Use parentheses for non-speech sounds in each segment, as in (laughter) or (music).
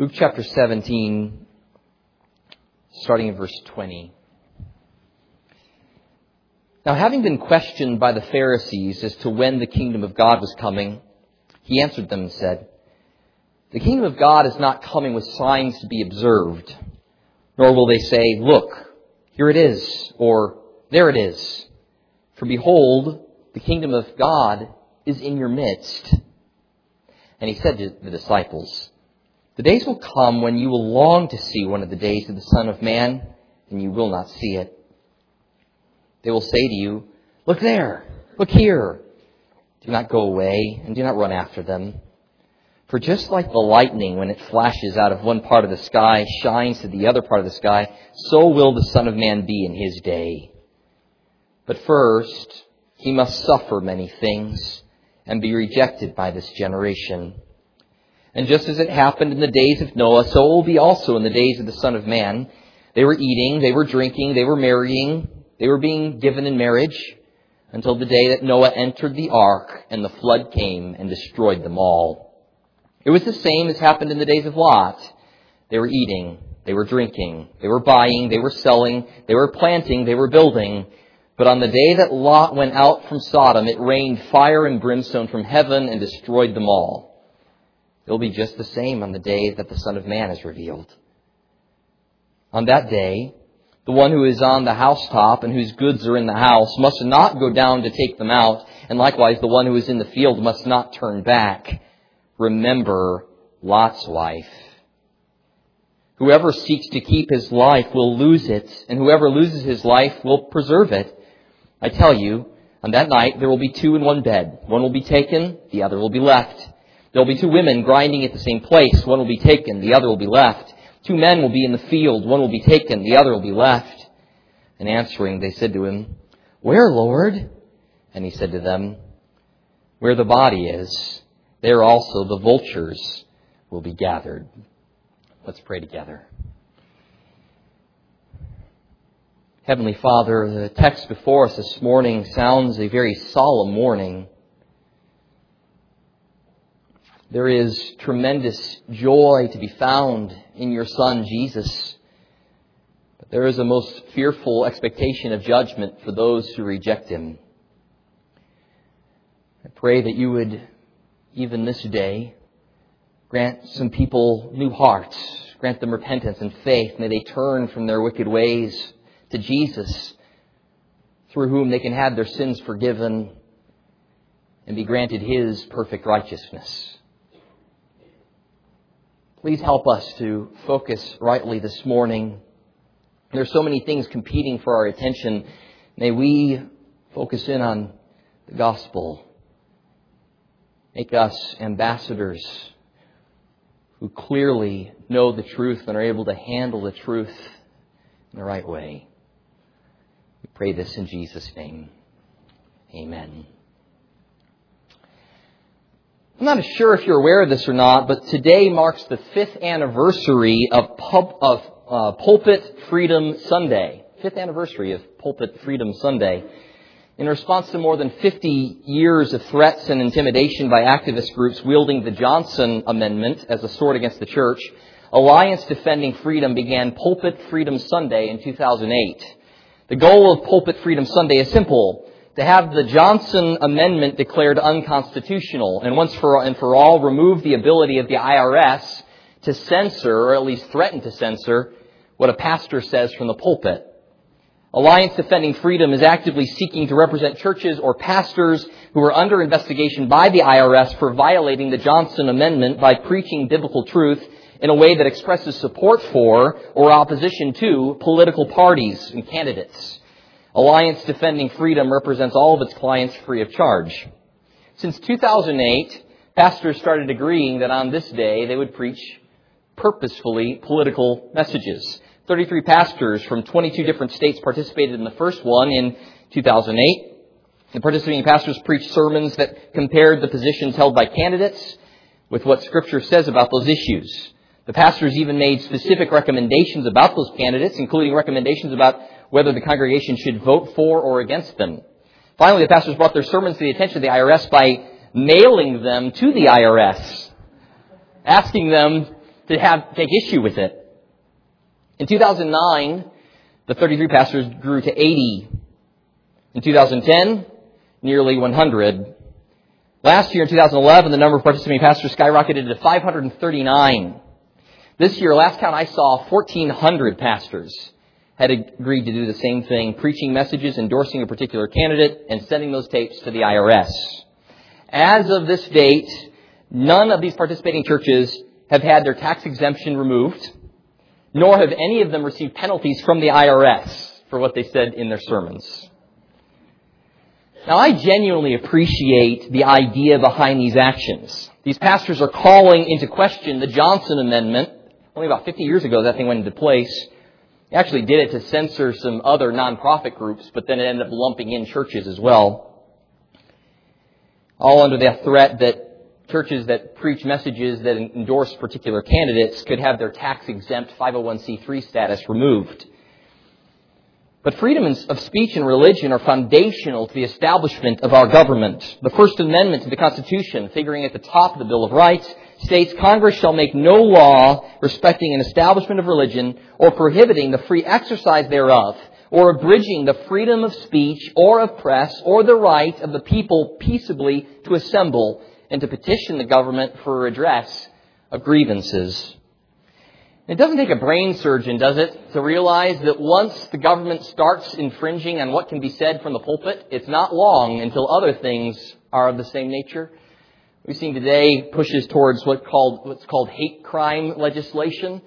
Luke chapter 17, starting in verse 20. Now, having been questioned by the Pharisees as to when the kingdom of God was coming, he answered them and said, The kingdom of God is not coming with signs to be observed, nor will they say, Look, here it is, or there it is. For behold, the kingdom of God is in your midst. And he said to the disciples, The days will come when you will long to see one of the days of the Son of Man, and you will not see it. They will say to you, Look there, look here. Do not go away, and do not run after them. For just like the lightning, when it flashes out of one part of the sky, shines to the other part of the sky, so will the Son of Man be in his day. But first, he must suffer many things and be rejected by this generation. And just as it happened in the days of Noah, so it will be also in the days of the Son of Man. They were eating, they were drinking, they were marrying, they were being given in marriage until the day that Noah entered the ark and the flood came and destroyed them all. It was the same as happened in the days of Lot. They were eating, they were drinking, they were buying, they were selling, they were planting, they were building. But on the day that Lot went out from Sodom, it rained fire and brimstone from heaven and destroyed them all. It will be just the same on the day that the Son of Man is revealed. On that day, the one who is on the housetop and whose goods are in the house must not go down to take them out, and likewise the one who is in the field must not turn back. Remember Lot's wife. Whoever seeks to keep his life will lose it, and whoever loses his life will preserve it. I tell you, on that night there will be two in one bed. One will be taken, the other will be left. There will be two women grinding at the same place. One will be taken, the other will be left. Two men will be in the field. One will be taken, the other will be left. And answering, they said to him, Where, Lord? And he said to them, Where the body is, there also the vultures will be gathered. Let's pray together. Heavenly Father, the text before us this morning sounds a very solemn warning. There is tremendous joy to be found in your Son, Jesus. But there is a most fearful expectation of judgment for those who reject Him. I pray that you would, even this day, grant some people new hearts, grant them repentance and faith. May they turn from their wicked ways to Jesus, through whom they can have their sins forgiven and be granted His perfect righteousness. Please help us to focus rightly this morning. There's so many things competing for our attention. May we focus in on the gospel. Make us ambassadors who clearly know the truth and are able to handle the truth in the right way. We pray this in Jesus' name. Amen. I'm not sure if you're aware of this or not, but today marks the fifth anniversary of, pub, of uh, Pulpit Freedom Sunday. Fifth anniversary of Pulpit Freedom Sunday. In response to more than 50 years of threats and intimidation by activist groups wielding the Johnson Amendment as a sword against the church, Alliance Defending Freedom began Pulpit Freedom Sunday in 2008. The goal of Pulpit Freedom Sunday is simple to have the Johnson Amendment declared unconstitutional and once for, all, and for all remove the ability of the IRS to censor, or at least threaten to censor, what a pastor says from the pulpit. Alliance Defending Freedom is actively seeking to represent churches or pastors who are under investigation by the IRS for violating the Johnson Amendment by preaching biblical truth in a way that expresses support for or opposition to political parties and candidates. Alliance Defending Freedom represents all of its clients free of charge. Since 2008, pastors started agreeing that on this day they would preach purposefully political messages. 33 pastors from 22 different states participated in the first one in 2008. The participating pastors preached sermons that compared the positions held by candidates with what Scripture says about those issues. The pastors even made specific recommendations about those candidates, including recommendations about whether the congregation should vote for or against them. Finally, the pastors brought their sermons to the attention of the IRS by mailing them to the IRS, asking them to have, take issue with it. In 2009, the 33 pastors grew to 80. In 2010, nearly 100. Last year in 2011, the number of participating pastors skyrocketed to 539. This year, last count I saw, 1,400 pastors had agreed to do the same thing, preaching messages, endorsing a particular candidate, and sending those tapes to the IRS. As of this date, none of these participating churches have had their tax exemption removed, nor have any of them received penalties from the IRS for what they said in their sermons. Now, I genuinely appreciate the idea behind these actions. These pastors are calling into question the Johnson Amendment. Only about 50 years ago, that thing went into place. They actually did it to censor some other nonprofit groups, but then it ended up lumping in churches as well. All under the threat that churches that preach messages that endorse particular candidates could have their tax exempt 501c3 status removed. But freedom of speech and religion are foundational to the establishment of our government. The First Amendment to the Constitution, figuring at the top of the Bill of Rights, states Congress shall make no law respecting an establishment of religion or prohibiting the free exercise thereof or abridging the freedom of speech or of press or the right of the people peaceably to assemble and to petition the government for a redress of grievances. It doesn't take a brain surgeon, does it, to realize that once the government starts infringing on what can be said from the pulpit, it's not long until other things are of the same nature. We've seen today pushes towards what called, what's called hate crime legislation.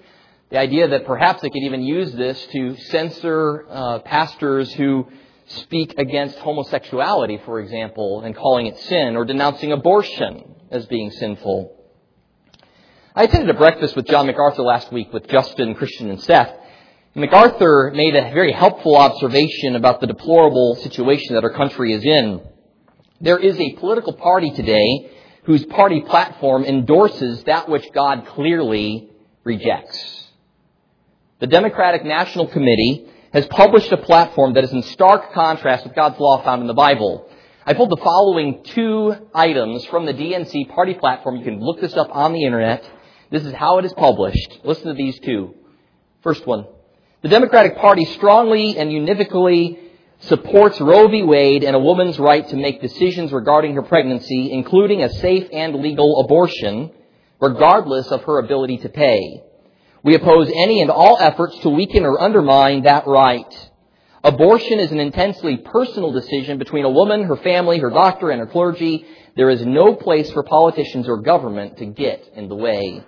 The idea that perhaps they could even use this to censor uh, pastors who speak against homosexuality, for example, and calling it sin, or denouncing abortion as being sinful. I attended a breakfast with John MacArthur last week with Justin, Christian, and Seth. MacArthur made a very helpful observation about the deplorable situation that our country is in. There is a political party today whose party platform endorses that which God clearly rejects. The Democratic National Committee has published a platform that is in stark contrast with God's law found in the Bible. I pulled the following two items from the DNC party platform. You can look this up on the internet. This is how it is published. Listen to these two. First one. The Democratic Party strongly and univocally supports Roe v. Wade and a woman's right to make decisions regarding her pregnancy, including a safe and legal abortion, regardless of her ability to pay. We oppose any and all efforts to weaken or undermine that right. Abortion is an intensely personal decision between a woman, her family, her doctor, and her clergy. There is no place for politicians or government to get in the way.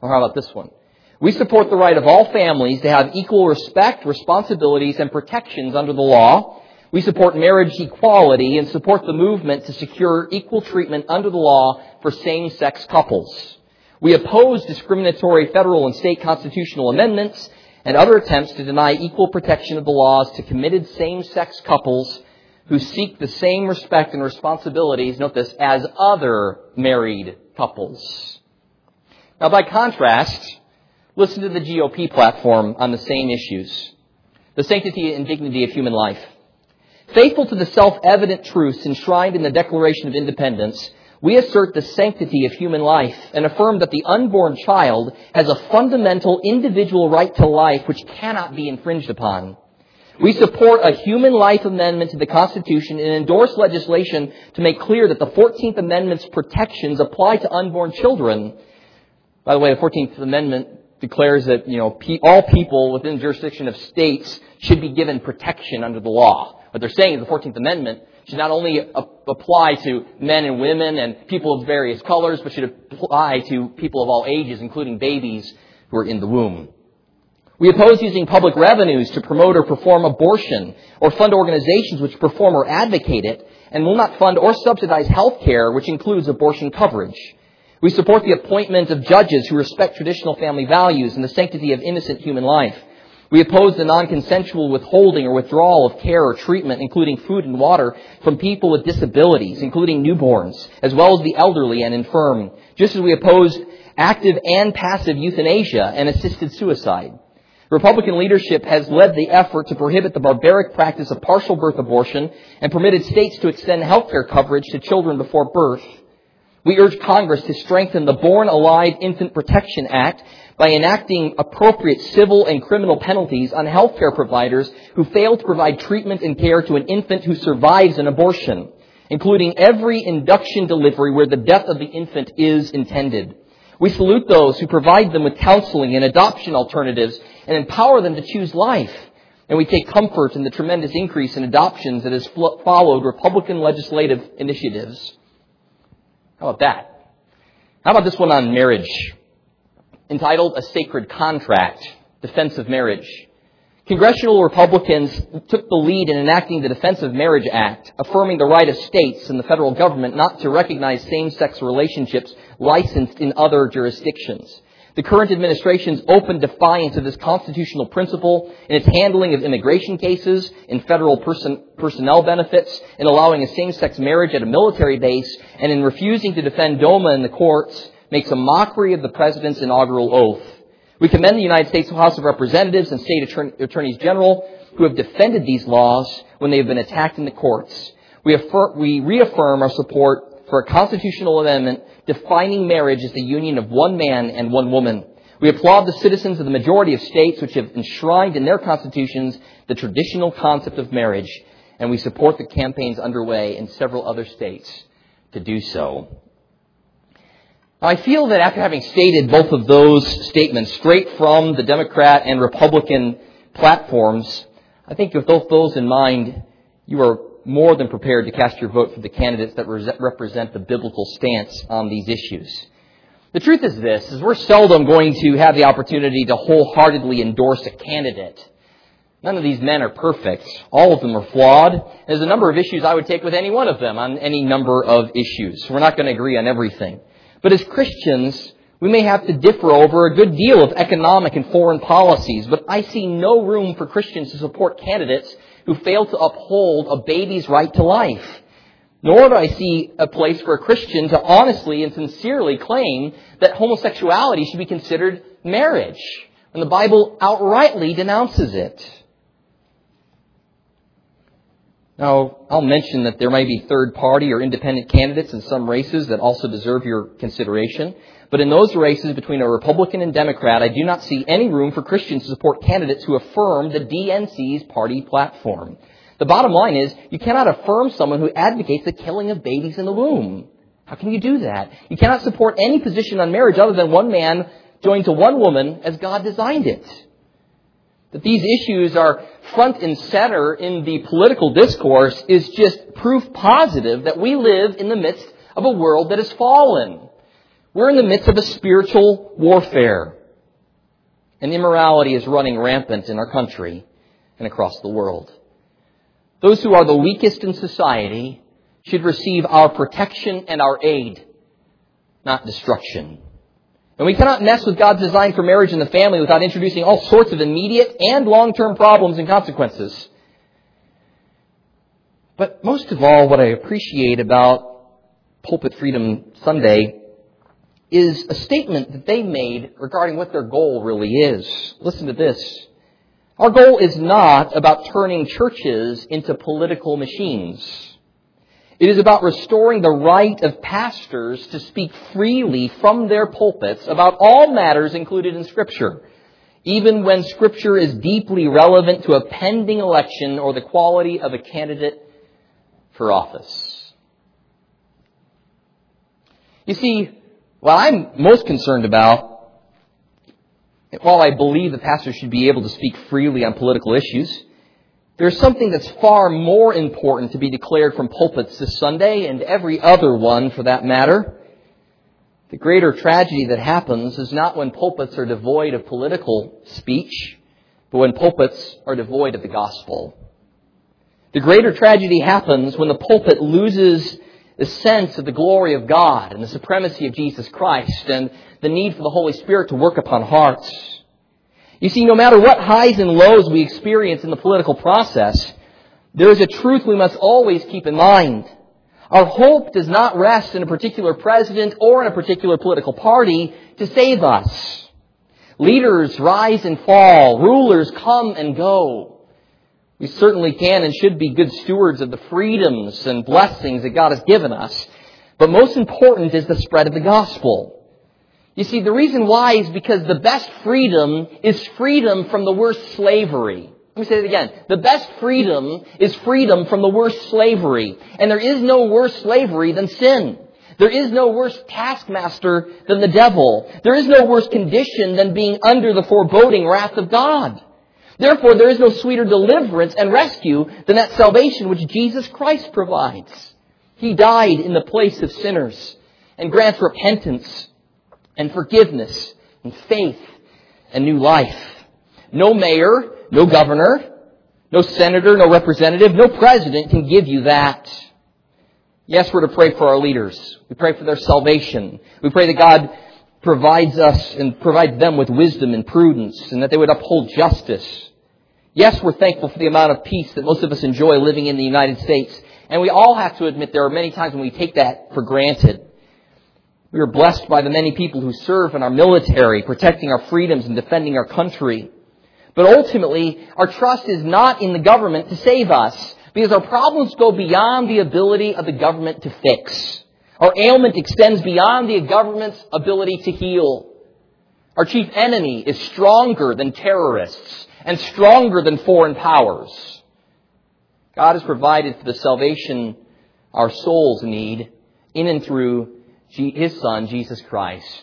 Or how about this one? We support the right of all families to have equal respect, responsibilities, and protections under the law. We support marriage equality and support the movement to secure equal treatment under the law for same-sex couples. We oppose discriminatory federal and state constitutional amendments and other attempts to deny equal protection of the laws to committed same-sex couples who seek the same respect and responsibilities, note this, as other married couples. Now, by contrast, listen to the GOP platform on the same issues. The sanctity and dignity of human life. Faithful to the self-evident truths enshrined in the Declaration of Independence, we assert the sanctity of human life and affirm that the unborn child has a fundamental individual right to life which cannot be infringed upon. We support a human life amendment to the Constitution and endorse legislation to make clear that the 14th Amendment's protections apply to unborn children by the way, the 14th Amendment declares that, you know, all people within the jurisdiction of states should be given protection under the law. What they're saying is the 14th Amendment should not only apply to men and women and people of various colors, but should apply to people of all ages, including babies who are in the womb. We oppose using public revenues to promote or perform abortion or fund organizations which perform or advocate it and will not fund or subsidize health care, which includes abortion coverage. We support the appointment of judges who respect traditional family values and the sanctity of innocent human life. We oppose the non-consensual withholding or withdrawal of care or treatment, including food and water, from people with disabilities, including newborns, as well as the elderly and infirm, just as we oppose active and passive euthanasia and assisted suicide. Republican leadership has led the effort to prohibit the barbaric practice of partial birth abortion and permitted states to extend health care coverage to children before birth. We urge Congress to strengthen the Born Alive Infant Protection Act by enacting appropriate civil and criminal penalties on healthcare providers who fail to provide treatment and care to an infant who survives an abortion, including every induction delivery where the death of the infant is intended. We salute those who provide them with counseling and adoption alternatives and empower them to choose life. And we take comfort in the tremendous increase in adoptions that has followed Republican legislative initiatives. How about that? How about this one on marriage? entitled A Sacred Contract, Defense of Marriage. Congressional Republicans took the lead in enacting the Defense of Marriage Act, affirming the right of states and the federal government not to recognize same-sex relationships licensed in other jurisdictions. The current administration's open defiance of this constitutional principle in its handling of immigration cases, in federal person, personnel benefits, in allowing a same-sex marriage at a military base, and in refusing to defend DOMA in the courts makes a mockery of the president's inaugural oath. We commend the United States House of Representatives and state attorneys general who have defended these laws when they have been attacked in the courts. We, we reaffirm our support for a constitutional amendment defining marriage as the union of one man and one woman. We applaud the citizens of the majority of states which have enshrined in their constitutions the traditional concept of marriage, and we support the campaigns underway in several other states to do so. I feel that after having stated both of those statements straight from the Democrat and Republican platforms, I think with both those in mind, you are more than prepared to cast your vote for the candidates that represent the biblical stance on these issues. The truth is this, is we're seldom going to have the opportunity to wholeheartedly endorse a candidate. None of these men are perfect. All of them are flawed. There's a number of issues I would take with any one of them on any number of issues. We're not going to agree on everything. But as Christians, we may have to differ over a good deal of economic and foreign policies, but I see no room for Christians to support candidates who fail to uphold a baby's right to life. Nor do I see a place for a Christian to honestly and sincerely claim that homosexuality should be considered marriage, when the Bible outrightly denounces it. Now, I'll mention that there may be third party or independent candidates in some races that also deserve your consideration. But in those races between a Republican and Democrat, I do not see any room for Christians to support candidates who affirm the DNC's party platform. The bottom line is, you cannot affirm someone who advocates the killing of babies in the womb. How can you do that? You cannot support any position on marriage other than one man joined to one woman as God designed it. That these issues are front and center in the political discourse is just proof positive that we live in the midst of a world that has fallen. We're in the midst of a spiritual warfare. And immorality is running rampant in our country and across the world. Those who are the weakest in society should receive our protection and our aid, not destruction. And we cannot mess with God's design for marriage and the family without introducing all sorts of immediate and long-term problems and consequences. But most of all, what I appreciate about Pulpit Freedom Sunday is a statement that they made regarding what their goal really is. Listen to this. Our goal is not about turning churches into political machines. It is about restoring the right of pastors to speak freely from their pulpits about all matters included in Scripture, even when Scripture is deeply relevant to a pending election or the quality of a candidate for office. You see, what I'm most concerned about, while I believe the pastor should be able to speak freely on political issues, there's something that's far more important to be declared from pulpits this Sunday and every other one for that matter. The greater tragedy that happens is not when pulpits are devoid of political speech, but when pulpits are devoid of the gospel. The greater tragedy happens when the pulpit loses the sense of the glory of God and the supremacy of Jesus Christ and the need for the Holy Spirit to work upon hearts. You see, no matter what highs and lows we experience in the political process, there is a truth we must always keep in mind. Our hope does not rest in a particular president or in a particular political party to save us. Leaders rise and fall. Rulers come and go. We certainly can and should be good stewards of the freedoms and blessings that God has given us. But most important is the spread of the gospel. You see, the reason why is because the best freedom is freedom from the worst slavery. Let me say it again. The best freedom is freedom from the worst slavery. And there is no worse slavery than sin. There is no worse taskmaster than the devil. There is no worse condition than being under the foreboding wrath of God. Therefore, there is no sweeter deliverance and rescue than that salvation which Jesus Christ provides. He died in the place of sinners and grants repentance and forgiveness and faith and new life. No mayor, no governor, no senator, no representative, no president can give you that. Yes, we're to pray for our leaders. We pray for their salvation. We pray that God provides us and provides them with wisdom and prudence and that they would uphold justice. Yes, we're thankful for the amount of peace that most of us enjoy living in the United States. And we all have to admit there are many times when we take that for granted. We are blessed by the many people who serve in our military, protecting our freedoms and defending our country. But ultimately, our trust is not in the government to save us, because our problems go beyond the ability of the government to fix. Our ailment extends beyond the government's ability to heal. Our chief enemy is stronger than terrorists and stronger than foreign powers. God has provided for the salvation our souls need in and through His Son, Jesus Christ,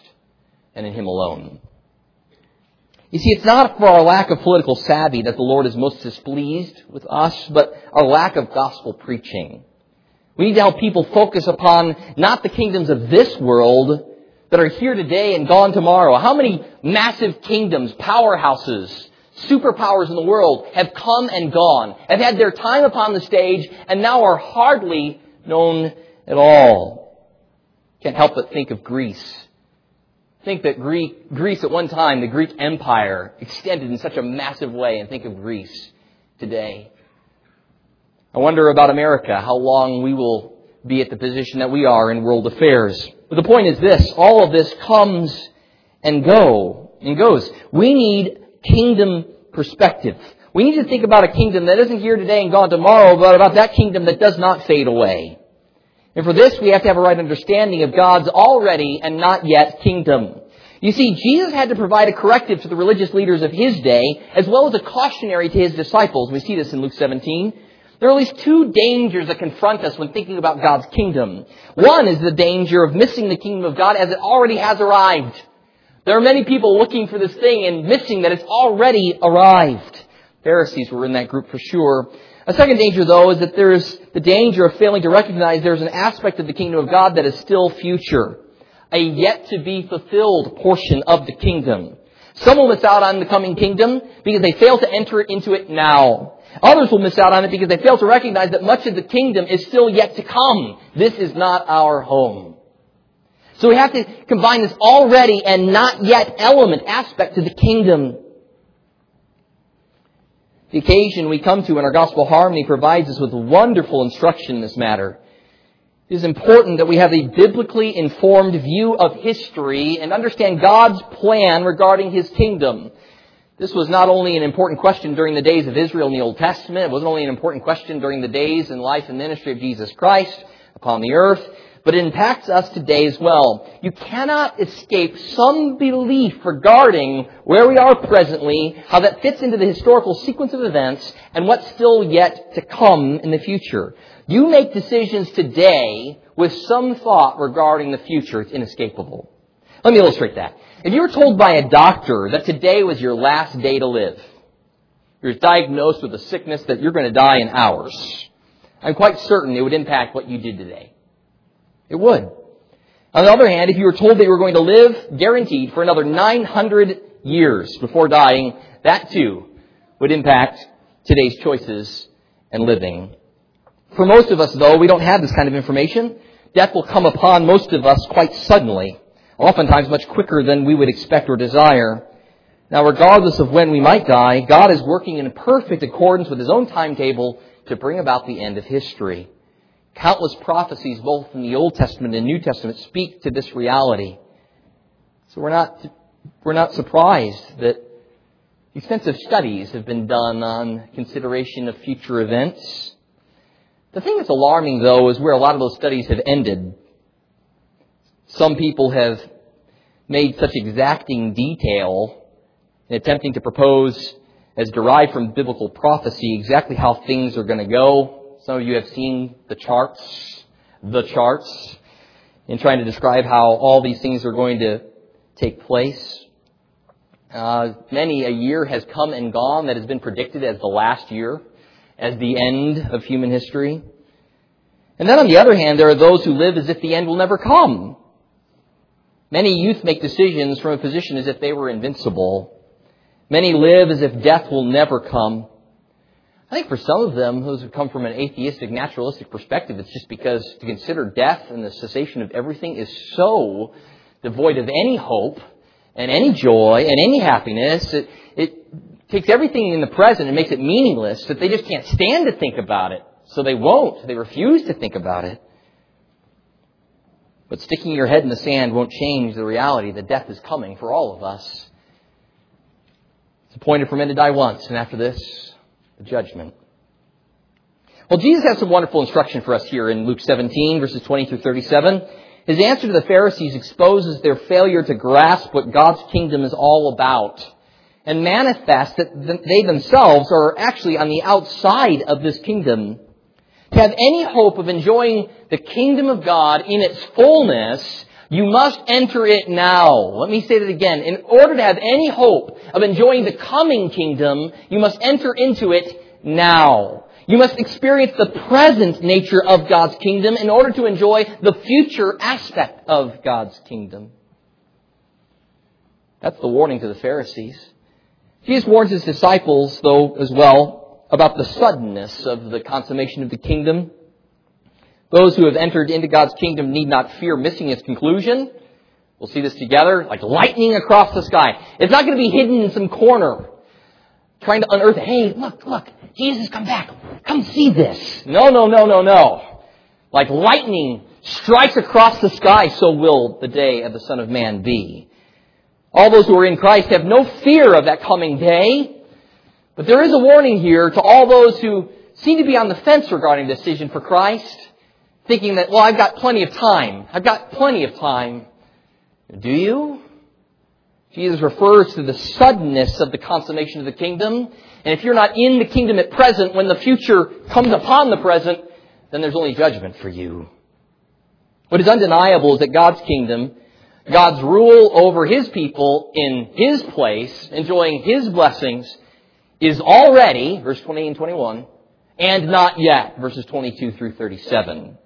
and in Him alone. You see, it's not for our lack of political savvy that the Lord is most displeased with us, but our lack of gospel preaching. We need to help people focus upon not the kingdoms of this world that are here today and gone tomorrow. How many massive kingdoms, powerhouses, superpowers in the world have come and gone, have had their time upon the stage, and now are hardly known at all. Can't help but think of Greece. Think that Greek, Greece at one time, the Greek Empire, extended in such a massive way, and think of Greece today. I wonder about America, how long we will be at the position that we are in world affairs. But the point is this, all of this comes and go and goes. We need kingdom perspective. We need to think about a kingdom that isn't here today and gone tomorrow, but about that kingdom that does not fade away. And for this, we have to have a right understanding of God's already and not yet kingdom. You see, Jesus had to provide a corrective to the religious leaders of his day, as well as a cautionary to his disciples. We see this in Luke 17. There are at least two dangers that confront us when thinking about God's kingdom. One is the danger of missing the kingdom of God as it already has arrived. There are many people looking for this thing and missing that it's already arrived. Pharisees were in that group for sure. A second danger, though, is that there is the danger of failing to recognize there's an aspect of the kingdom of God that is still future. A yet to be fulfilled portion of the kingdom. Some will miss out on the coming kingdom because they fail to enter into it now. Others will miss out on it because they fail to recognize that much of the kingdom is still yet to come. This is not our home. So we have to combine this already and not yet element aspect to the kingdom. The occasion we come to in our gospel harmony provides us with wonderful instruction in this matter. It is important that we have a biblically informed view of history and understand God's plan regarding His kingdom. This was not only an important question during the days of Israel in the Old Testament, it wasn't only an important question during the days and life and ministry of Jesus Christ upon the earth, but it impacts us today as well. You cannot escape some belief regarding where we are presently, how that fits into the historical sequence of events, and what's still yet to come in the future. You make decisions today with some thought regarding the future. It's inescapable. Let me illustrate that. If you were told by a doctor that today was your last day to live, you're diagnosed with a sickness that you're going to die in hours, I'm quite certain it would impact what you did today. It would. On the other hand, if you were told that you were going to live guaranteed for another 900 years before dying, that too would impact today's choices and living. For most of us, though, we don't have this kind of information. Death will come upon most of us quite suddenly, oftentimes much quicker than we would expect or desire. Now, regardless of when we might die, God is working in perfect accordance with His own timetable to bring about the end of history. Countless prophecies, both in the Old Testament and New Testament, speak to this reality. So we're not, we're not surprised that extensive studies have been done on consideration of future events. The thing that's alarming, though, is where a lot of those studies have ended. Some people have made such exacting detail in attempting to propose, as derived from biblical prophecy, exactly how things are going to go. Some of you have seen the charts, the charts, in trying to describe how all these things are going to take place. Uh, many a year has come and gone that has been predicted as the last year, as the end of human history. And then on the other hand, there are those who live as if the end will never come. Many youth make decisions from a position as if they were invincible. Many live as if death will never come. I think for some of them, those who come from an atheistic, naturalistic perspective, it's just because to consider death and the cessation of everything is so devoid of any hope and any joy and any happiness. It, it takes everything in the present and makes it meaningless that they just can't stand to think about it. So they won't. They refuse to think about it. But sticking your head in the sand won't change the reality that death is coming for all of us. It's appointed for men to die once, and after this, judgment. Well, Jesus has some wonderful instruction for us here in Luke 17, verses 20 through 37. His answer to the Pharisees exposes their failure to grasp what God's kingdom is all about and manifests that they themselves are actually on the outside of this kingdom. To have any hope of enjoying the kingdom of God in its fullness, you must enter it now. Let me say that again. In order to have any hope of enjoying the coming kingdom, you must enter into it now. You must experience the present nature of God's kingdom in order to enjoy the future aspect of God's kingdom. That's the warning to the Pharisees. Jesus warns his disciples, though, as well, about the suddenness of the consummation of the kingdom. Those who have entered into God's kingdom need not fear missing its conclusion. We'll see this together, like lightning across the sky. It's not going to be hidden in some corner, trying to unearth, hey, look, look, Jesus come back. Come see this. No, no, no, no, no. Like lightning strikes across the sky, so will the day of the Son of Man be. All those who are in Christ have no fear of that coming day. But there is a warning here to all those who seem to be on the fence regarding decision for Christ thinking that, well, I've got plenty of time. I've got plenty of time. Do you? Jesus refers to the suddenness of the consummation of the kingdom. And if you're not in the kingdom at present, when the future comes upon the present, then there's only judgment for you. What is undeniable is that God's kingdom, God's rule over His people in His place, enjoying His blessings, is already, verse 20 and 21, and not yet, verses 22 through 37.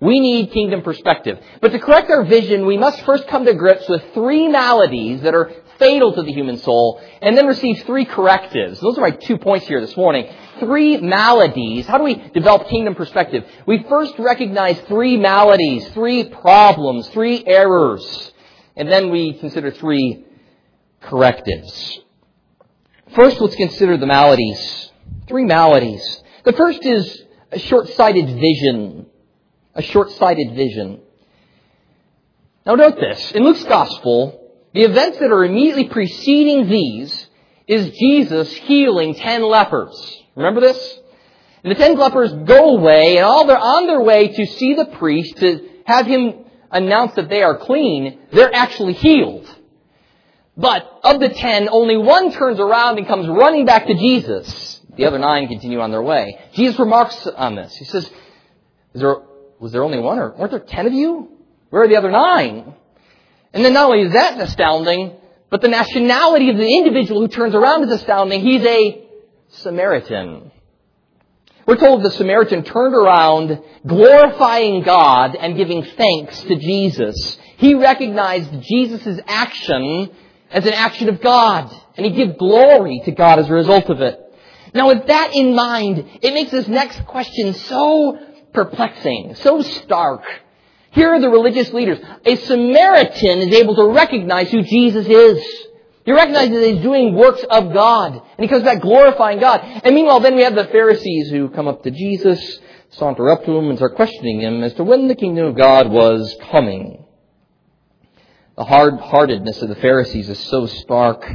We need kingdom perspective. But to correct our vision, we must first come to grips with three maladies that are fatal to the human soul, and then receive three correctives. Those are my two points here this morning. Three maladies. How do we develop kingdom perspective? We first recognize three maladies, three problems, three errors, and then we consider three correctives. First, let's consider the maladies. Three maladies. The first is short-sighted vision a short-sighted vision. Now note this. In Luke's gospel, the events that are immediately preceding these is Jesus healing ten lepers. Remember this? And the ten lepers go away, and all they're on their way to see the priest to have him announce that they are clean. They're actually healed. But of the ten, only one turns around and comes running back to Jesus. The other nine continue on their way. Jesus remarks on this. He says, Is there was there only one or weren't there ten of you? Where are the other nine? And then not only is that astounding, but the nationality of the individual who turns around is astounding. He's a Samaritan. We're told the Samaritan turned around, glorifying God and giving thanks to Jesus. He recognized Jesus' action as an action of God, and he gave glory to God as a result of it. Now with that in mind, it makes this next question so perplexing, so stark. Here are the religious leaders. A Samaritan is able to recognize who Jesus is. He recognizes that he's doing works of God. And he comes back glorifying God. And meanwhile, then we have the Pharisees who come up to Jesus, saunter up to him, and start questioning him as to when the kingdom of God was coming. The hard-heartedness of the Pharisees is so stark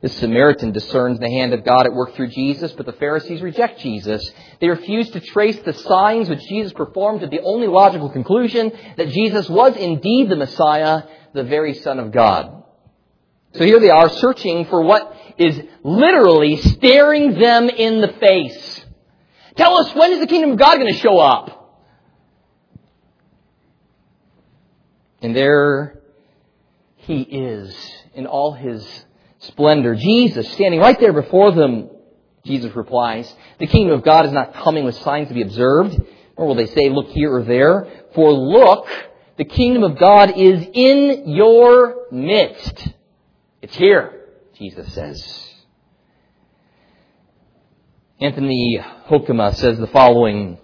This Samaritan discerns the hand of God at work through Jesus, but the Pharisees reject Jesus. They refuse to trace the signs which Jesus performed to the only logical conclusion that Jesus was indeed the Messiah, the very Son of God. So here they are searching for what is literally staring them in the face. Tell us when is the kingdom of God going to show up? And there he is in all his splendor. Jesus standing right there before them. Jesus replies, The kingdom of God is not coming with signs to be observed, nor will they say, Look here or there. For look, the kingdom of God is in your midst. It's here, Jesus says. Anthony Hoekema says the following.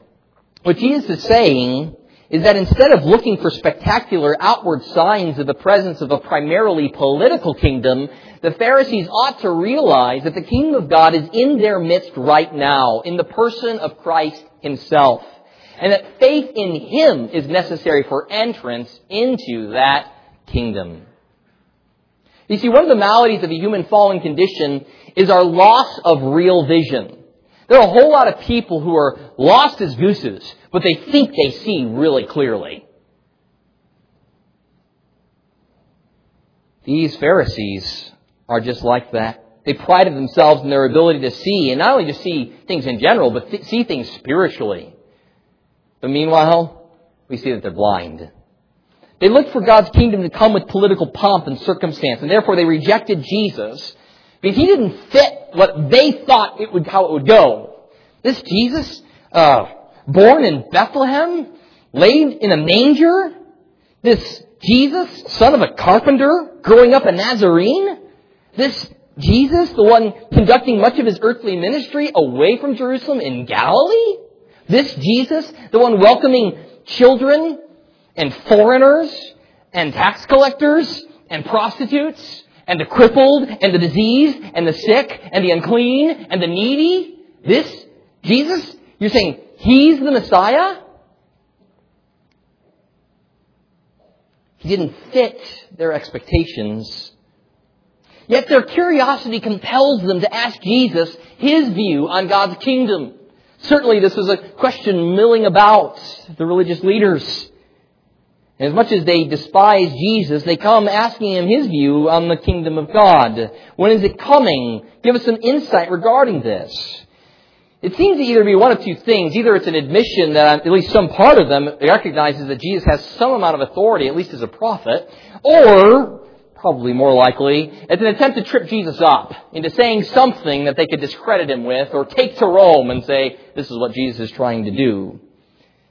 What Jesus is saying is that instead of looking for spectacular outward signs of the presence of a primarily political kingdom, the Pharisees ought to realize that the kingdom of God is in their midst right now, in the person of Christ himself, and that faith in him is necessary for entrance into that kingdom. You see, one of the maladies of the human fallen condition is our loss of real vision. There are a whole lot of people who are lost as gooses, but they think they see really clearly. These Pharisees are just like that. They prided themselves in their ability to see, and not only just see things in general, but th- see things spiritually. But meanwhile, we see that they're blind. They looked for God's kingdom to come with political pomp and circumstance, and therefore they rejected Jesus because he didn't fit what they thought it would, how it would go. This Jesus, uh, born in Bethlehem, laid in a manger, this Jesus, son of a carpenter, growing up a Nazarene, this Jesus, the one conducting much of his earthly ministry away from Jerusalem in Galilee, this Jesus, the one welcoming children and foreigners and tax collectors and prostitutes and the crippled and the diseased and the sick and the unclean and the needy? This Jesus? You're saying he's the Messiah? He didn't fit their expectations. Yet their curiosity compels them to ask Jesus his view on God's kingdom. Certainly this was a question milling about the religious leaders. As much as they despise Jesus, they come asking him his view on the kingdom of God. When is it coming? Give us some insight regarding this. It seems to either be one of two things. Either it's an admission that at least some part of them recognizes that Jesus has some amount of authority, at least as a prophet, or, probably more likely, it's an attempt to trip Jesus up into saying something that they could discredit him with, or take to Rome and say, this is what Jesus is trying to do.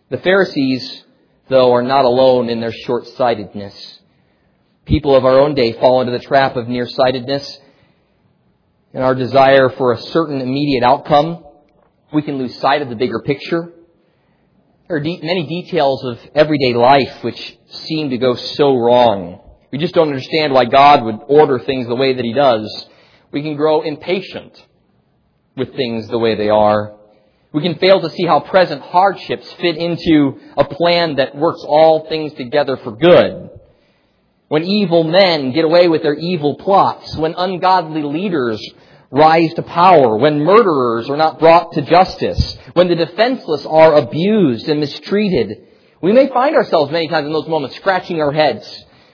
The Pharisees though, are not alone in their short sightedness. People of our own day fall into the trap of nearsightedness and our desire for a certain immediate outcome. We can lose sight of the bigger picture. There are de- many details of everyday life which seem to go so wrong. We just don't understand why God would order things the way that He does. We can grow impatient with things the way they are. We can fail to see how present hardships fit into a plan that works all things together for good. When evil men get away with their evil plots, when ungodly leaders rise to power, when murderers are not brought to justice, when the defenseless are abused and mistreated, we may find ourselves many times in those moments scratching our heads,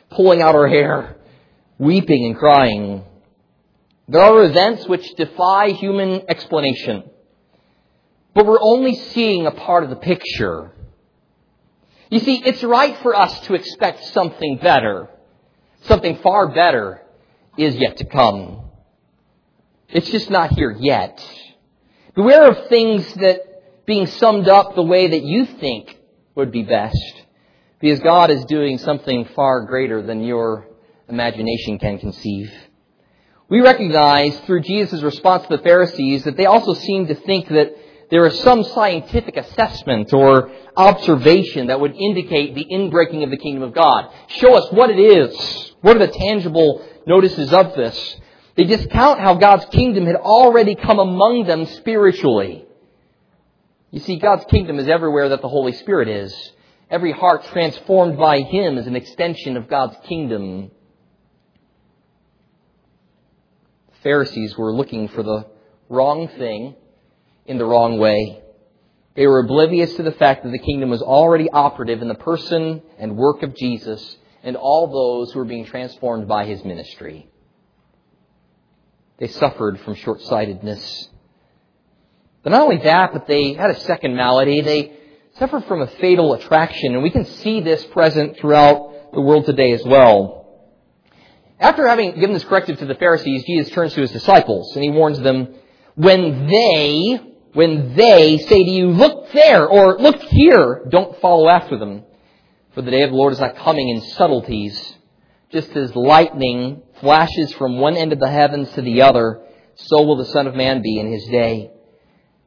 pulling out our hair, weeping and crying. There are events which defy human explanation. But we're only seeing a part of the picture. You see, it's right for us to expect something better. Something far better is yet to come. It's just not here yet. Beware of things that being summed up the way that you think would be best. Because God is doing something far greater than your imagination can conceive. We recognize through Jesus' response to the Pharisees that they also seem to think that there is some scientific assessment or observation that would indicate the inbreaking of the kingdom of God. Show us what it is. What are the tangible notices of this? They discount how God's kingdom had already come among them spiritually. You see, God's kingdom is everywhere that the Holy Spirit is. Every heart transformed by Him is an extension of God's kingdom. The Pharisees were looking for the wrong thing in the wrong way. They were oblivious to the fact that the kingdom was already operative in the person and work of Jesus and all those who were being transformed by his ministry. They suffered from short sightedness. But not only that, but they had a second malady. They suffered from a fatal attraction, and we can see this present throughout the world today as well. After having given this corrective to the Pharisees, Jesus turns to his disciples and he warns them, when they, when they say to you, look there or look here, don't follow after them. For the day of the Lord is not coming in subtleties. Just as lightning flashes from one end of the heavens to the other, so will the Son of Man be in his day.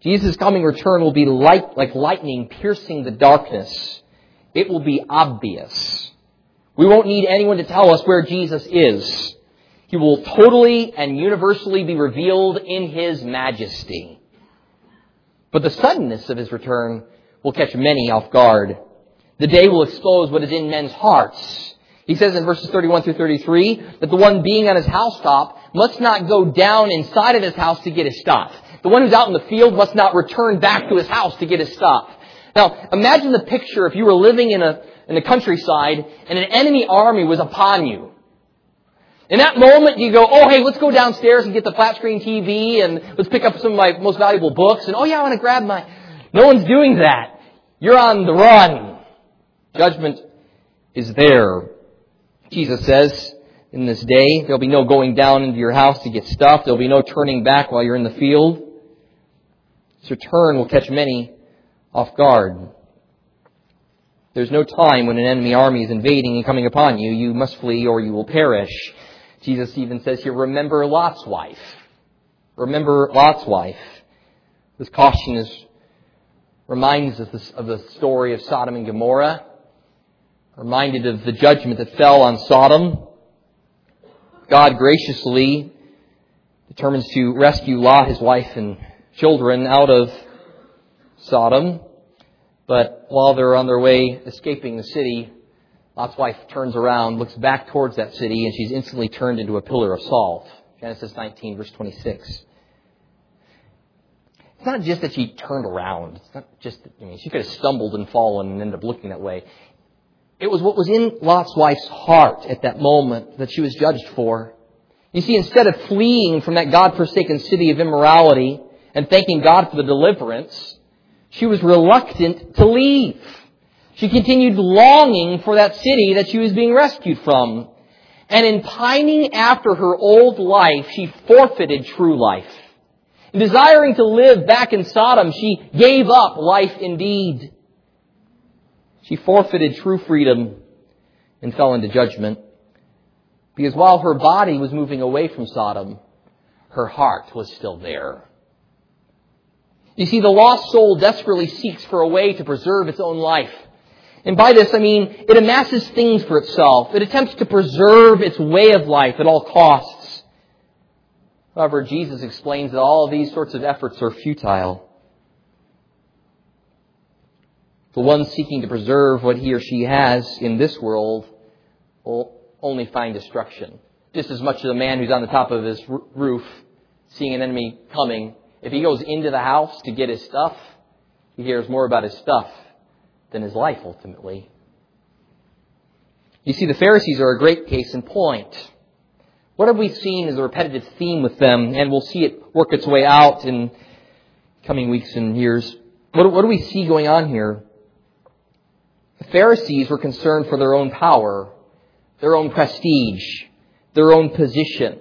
Jesus' coming return will be light, like lightning piercing the darkness. It will be obvious. We won't need anyone to tell us where Jesus is. He will totally and universally be revealed in His majesty. But the suddenness of His return will catch many off guard. The day will expose what is in men's hearts. He says in verses 31 through 33 that the one being on his housetop must not go down inside of his house to get his stuff. The one who's out in the field must not return back to his house to get his stuff. Now, imagine the picture if you were living in a in the countryside and an enemy army was upon you. In that moment, you go, oh, hey, let's go downstairs and get the flat screen TV and let's pick up some of my most valuable books. And oh, yeah, I want to grab my. No one's doing that. You're on the run. Judgment is there. Jesus says, in this day, there'll be no going down into your house to get stuff. There'll be no turning back while you're in the field. His return will catch many off guard. There's no time when an enemy army is invading and coming upon you. You must flee or you will perish. Jesus even says here, remember Lot's wife. Remember Lot's wife. This caution is, reminds us of the story of Sodom and Gomorrah. Reminded of the judgment that fell on Sodom. God graciously determines to rescue Lot, his wife, and children out of Sodom. But while they're on their way escaping the city, Lot's wife turns around, looks back towards that city, and she's instantly turned into a pillar of salt. Genesis 19, verse 26. It's not just that she turned around. It's not just, I mean, she could have stumbled and fallen and ended up looking that way. It was what was in Lot's wife's heart at that moment that she was judged for. You see, instead of fleeing from that God-forsaken city of immorality and thanking God for the deliverance, she was reluctant to leave. She continued longing for that city that she was being rescued from. And in pining after her old life, she forfeited true life. In desiring to live back in Sodom, she gave up life indeed. She forfeited true freedom and fell into judgment. Because while her body was moving away from Sodom, her heart was still there. You see, the lost soul desperately seeks for a way to preserve its own life. And by this, I mean, it amasses things for itself. It attempts to preserve its way of life at all costs. However, Jesus explains that all these sorts of efforts are futile. The one seeking to preserve what he or she has in this world will only find destruction. Just as much as a man who's on the top of his roof, seeing an enemy coming, if he goes into the house to get his stuff, he hears more about his stuff than his life ultimately. You see, the Pharisees are a great case in point. What have we seen as a repetitive theme with them, and we'll see it work its way out in coming weeks and years. What, what do we see going on here? The Pharisees were concerned for their own power, their own prestige, their own position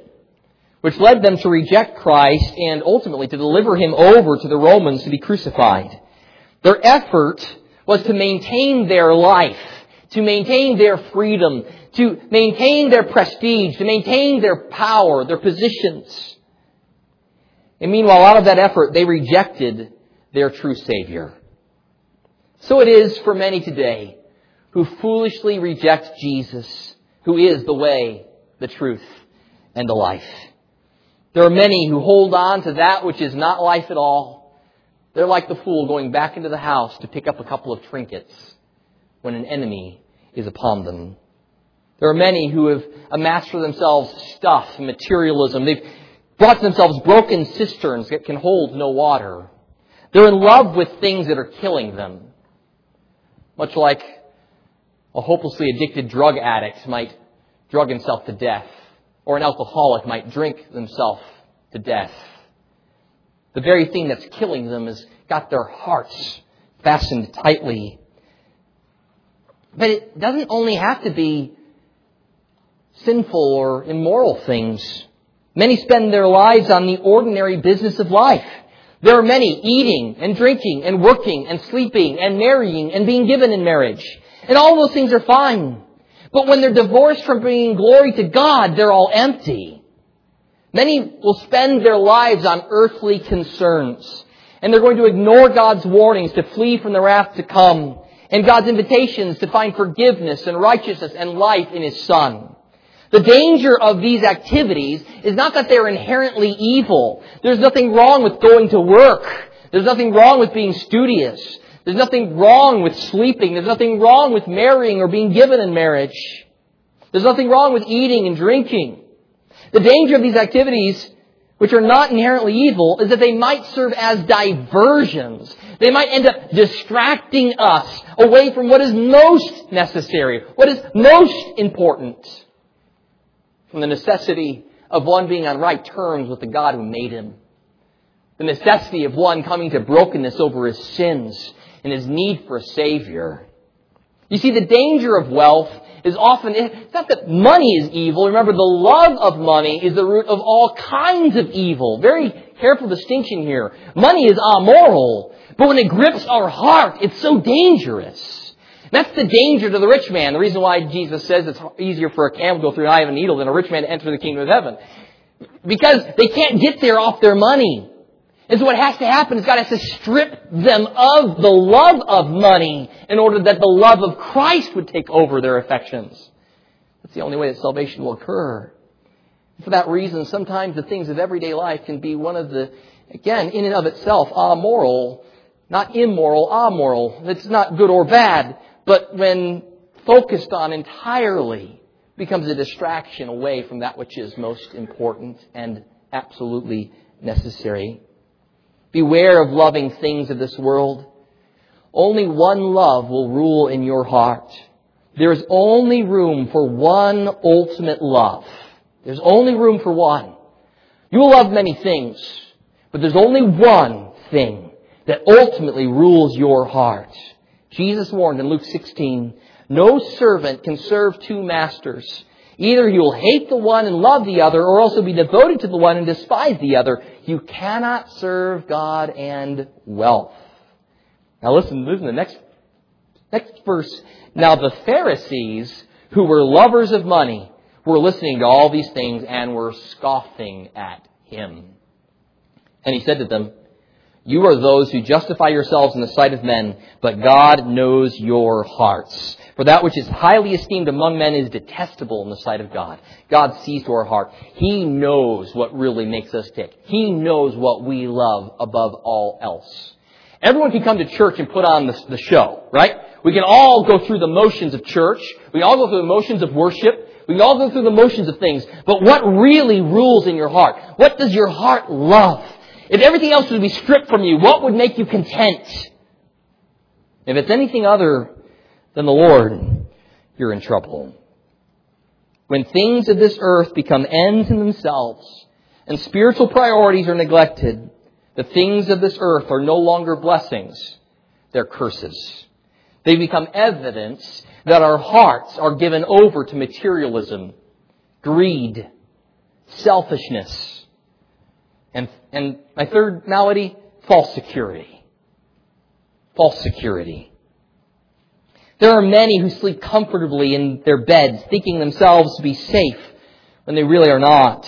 which led them to reject Christ and ultimately to deliver him over to the Romans to be crucified. Their effort was to maintain their life, to maintain their freedom, to maintain their prestige, to maintain their power, their positions. And meanwhile, out of that effort, they rejected their true Savior. So it is for many today who foolishly reject Jesus, who is the way, the truth, and the life. There are many who hold on to that which is not life at all. They're like the fool going back into the house to pick up a couple of trinkets when an enemy is upon them. There are many who have amassed for themselves stuff, materialism. They've brought themselves broken cisterns that can hold no water. They're in love with things that are killing them. Much like a hopelessly addicted drug addict might drug himself to death, or an alcoholic might drink themselves to death. The very thing that's killing them has got their hearts fastened tightly. But it doesn't only have to be sinful or immoral things. Many spend their lives on the ordinary business of life. There are many eating and drinking and working and sleeping and marrying and being given in marriage. And all those things are fine. But when they're divorced from bringing glory to God, they're all empty. Many will spend their lives on earthly concerns. And they're going to ignore God's warnings to flee from the wrath to come and God's invitations to find forgiveness and righteousness and life in His Son. The danger of these activities is not that they're inherently evil. There's nothing wrong with going to work. There's nothing wrong with being studious. There's nothing wrong with sleeping. There's nothing wrong with marrying or being given in marriage. There's nothing wrong with eating and drinking. The danger of these activities, which are not inherently evil, is that they might serve as diversions. They might end up distracting us away from what is most necessary, what is most important from the necessity of one being on right terms with the God who made him. The necessity of one coming to brokenness over his sins and his need for a Savior. You see, the danger of wealth is often, it's not that money is evil. Remember, the love of money is the root of all kinds of evil. Very careful distinction here. Money is amoral, but when it grips our heart, it's so dangerous. That's the danger to the rich man. The reason why Jesus says it's easier for a camel to go through an eye of a needle than a rich man to enter the kingdom of heaven. Because they can't get there off their money. So what has to happen is God has to strip them of the love of money in order that the love of Christ would take over their affections. That's the only way that salvation will occur. For that reason, sometimes the things of everyday life can be one of the, again, in and of itself, amoral, not immoral, amoral. It's not good or bad, but when focused on entirely, becomes a distraction away from that which is most important and absolutely necessary. Beware of loving things of this world. Only one love will rule in your heart. There is only room for one ultimate love. There's only room for one. You will love many things, but there's only one thing that ultimately rules your heart. Jesus warned in Luke 16, no servant can serve two masters. Either you will hate the one and love the other, or also be devoted to the one and despise the other. You cannot serve God and wealth. Now listen, listen to the next, next verse. Now the Pharisees, who were lovers of money, were listening to all these things and were scoffing at him. And he said to them, you are those who justify yourselves in the sight of men, but God knows your hearts. For that which is highly esteemed among men is detestable in the sight of God. God sees to our heart. He knows what really makes us tick. He knows what we love above all else. Everyone can come to church and put on the, the show, right? We can all go through the motions of church. We all go through the motions of worship. We can all go through the motions of things. But what really rules in your heart? What does your heart love? If everything else would be stripped from you, what would make you content? If it's anything other than the Lord, you're in trouble. When things of this earth become ends in themselves and spiritual priorities are neglected, the things of this earth are no longer blessings, they're curses. They become evidence that our hearts are given over to materialism, greed, selfishness, and, and my third malady, false security. False security. There are many who sleep comfortably in their beds, thinking themselves to be safe when they really are not.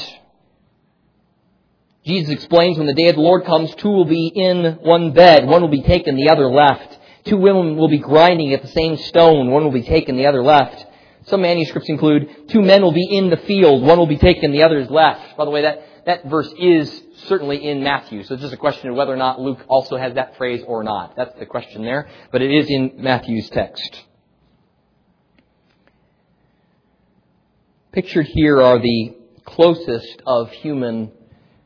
Jesus explains when the day of the Lord comes, two will be in one bed, one will be taken, the other left. Two women will be grinding at the same stone, one will be taken, the other left. Some manuscripts include two men will be in the field, one will be taken, the other is left. By the way, that, that verse is certainly in Matthew. So it's just a question of whether or not Luke also has that phrase or not. That's the question there. But it is in Matthew's text. Pictured here are the closest of human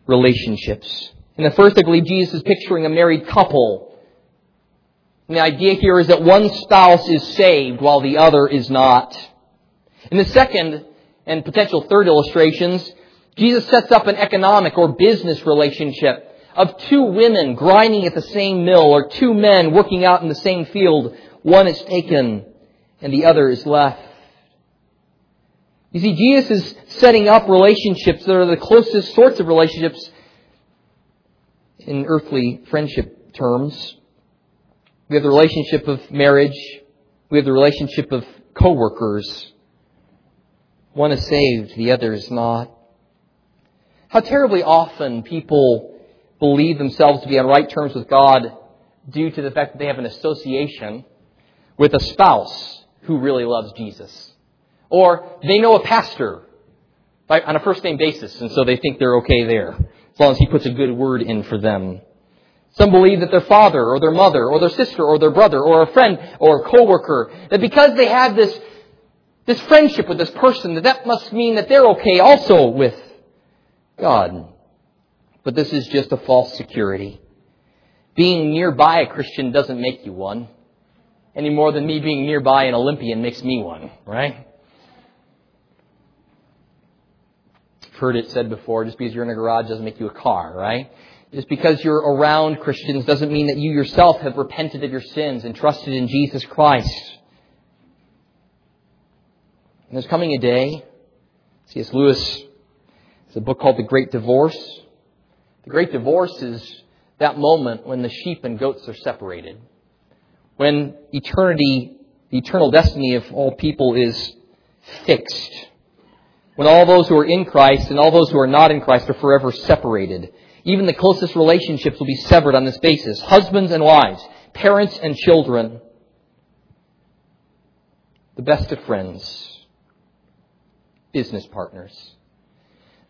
relationships. In the first, I believe Jesus is picturing a married couple. And the idea here is that one spouse is saved while the other is not. In the second and potential third illustrations, Jesus sets up an economic or business relationship of two women grinding at the same mill or two men working out in the same field. One is taken and the other is left. You see, Jesus is setting up relationships that are the closest sorts of relationships in earthly friendship terms. We have the relationship of marriage. We have the relationship of co-workers. One is saved, the other is not. How terribly often people believe themselves to be on right terms with God due to the fact that they have an association with a spouse who really loves Jesus. Or they know a pastor on a first name basis, and so they think they're okay there, as long as he puts a good word in for them. Some believe that their father or their mother or their sister or their brother or a friend or a coworker, that because they have this, this friendship with this person, that that must mean that they're okay also with God. But this is just a false security. Being nearby a Christian doesn't make you one, any more than me being nearby an Olympian makes me one, right? I've heard it said before, just because you're in a garage doesn't make you a car, right? Just because you're around Christians doesn't mean that you yourself have repented of your sins and trusted in Jesus Christ. And there's coming a day, C.S. Lewis it's a book called The Great Divorce. The Great Divorce is that moment when the sheep and goats are separated. When eternity, the eternal destiny of all people is fixed. When all those who are in Christ and all those who are not in Christ are forever separated. Even the closest relationships will be severed on this basis. Husbands and wives, parents and children, the best of friends, business partners.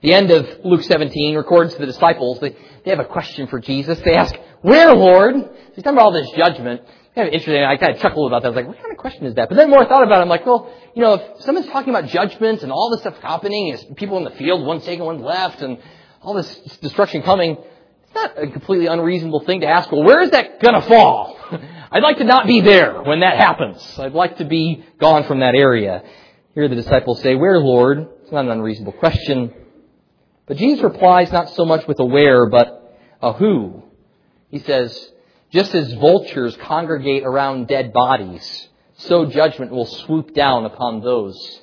The end of Luke 17 records the disciples, they, they have a question for Jesus. They ask, Where, Lord? He's talking about all this judgment. Kind of interesting. I kind of chuckled about that. I was like, what kind of question is that? But then more I thought about it, I'm like, well, you know, if someone's talking about judgment and all this stuff happening, is people in the field, one's taken, one's left, and all this destruction coming, it's not a completely unreasonable thing to ask, well, where is that going to fall? (laughs) I'd like to not be there when that happens. I'd like to be gone from that area. Here the disciples say, where, Lord? It's not an unreasonable question. But Jesus replies not so much with a where, but a who. He says, just as vultures congregate around dead bodies, so judgment will swoop down upon those